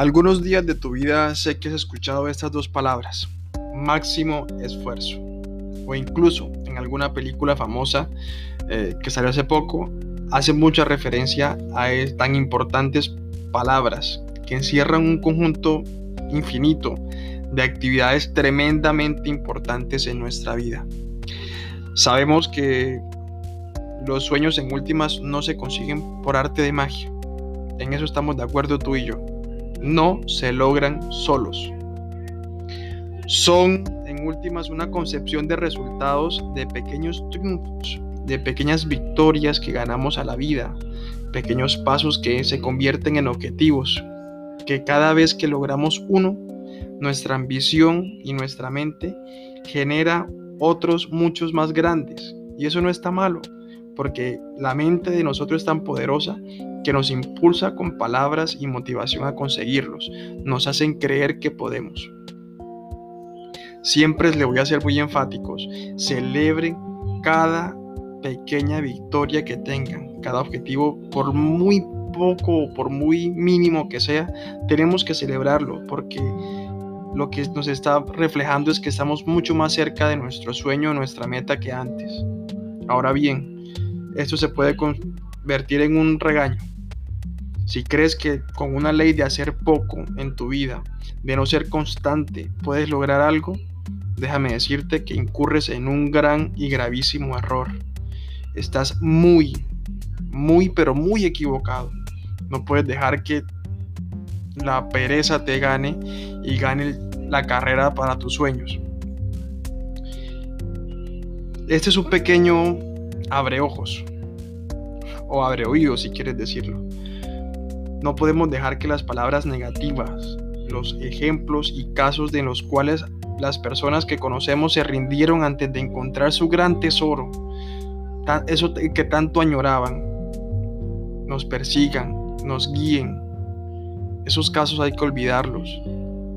Algunos días de tu vida sé que has escuchado estas dos palabras, máximo esfuerzo. O incluso en alguna película famosa eh, que salió hace poco, hace mucha referencia a tan importantes palabras que encierran un conjunto infinito de actividades tremendamente importantes en nuestra vida. Sabemos que los sueños en últimas no se consiguen por arte de magia. En eso estamos de acuerdo tú y yo no se logran solos. Son, en últimas, una concepción de resultados de pequeños triunfos, de pequeñas victorias que ganamos a la vida, pequeños pasos que se convierten en objetivos, que cada vez que logramos uno, nuestra ambición y nuestra mente genera otros muchos más grandes. Y eso no está malo, porque la mente de nosotros es tan poderosa que nos impulsa con palabras y motivación a conseguirlos, nos hacen creer que podemos. Siempre le voy a ser muy enfáticos, celebren cada pequeña victoria que tengan, cada objetivo, por muy poco o por muy mínimo que sea, tenemos que celebrarlo porque lo que nos está reflejando es que estamos mucho más cerca de nuestro sueño, nuestra meta que antes. Ahora bien, esto se puede convertir en un regaño. Si crees que con una ley de hacer poco en tu vida, de no ser constante, puedes lograr algo, déjame decirte que incurres en un gran y gravísimo error. Estás muy, muy, pero muy equivocado. No puedes dejar que la pereza te gane y gane la carrera para tus sueños. Este es un pequeño abreojos o abre oídos si quieres decirlo. No podemos dejar que las palabras negativas, los ejemplos y casos de los cuales las personas que conocemos se rindieron antes de encontrar su gran tesoro, eso que tanto añoraban, nos persigan, nos guíen. Esos casos hay que olvidarlos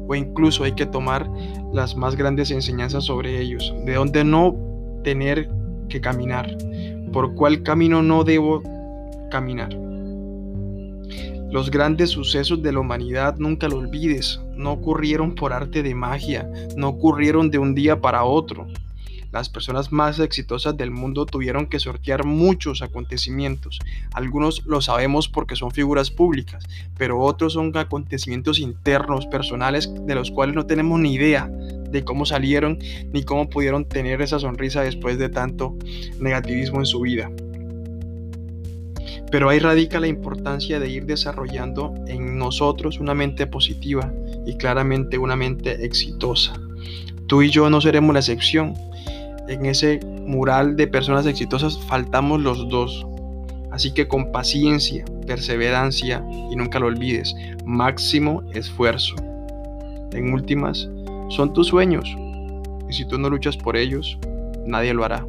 o incluso hay que tomar las más grandes enseñanzas sobre ellos, de donde no tener que caminar, por cuál camino no debo caminar. Los grandes sucesos de la humanidad, nunca lo olvides, no ocurrieron por arte de magia, no ocurrieron de un día para otro. Las personas más exitosas del mundo tuvieron que sortear muchos acontecimientos. Algunos lo sabemos porque son figuras públicas, pero otros son acontecimientos internos, personales, de los cuales no tenemos ni idea de cómo salieron ni cómo pudieron tener esa sonrisa después de tanto negativismo en su vida. Pero ahí radica la importancia de ir desarrollando en nosotros una mente positiva y claramente una mente exitosa. Tú y yo no seremos la excepción. En ese mural de personas exitosas faltamos los dos. Así que con paciencia, perseverancia y nunca lo olvides, máximo esfuerzo. En últimas, son tus sueños y si tú no luchas por ellos, nadie lo hará.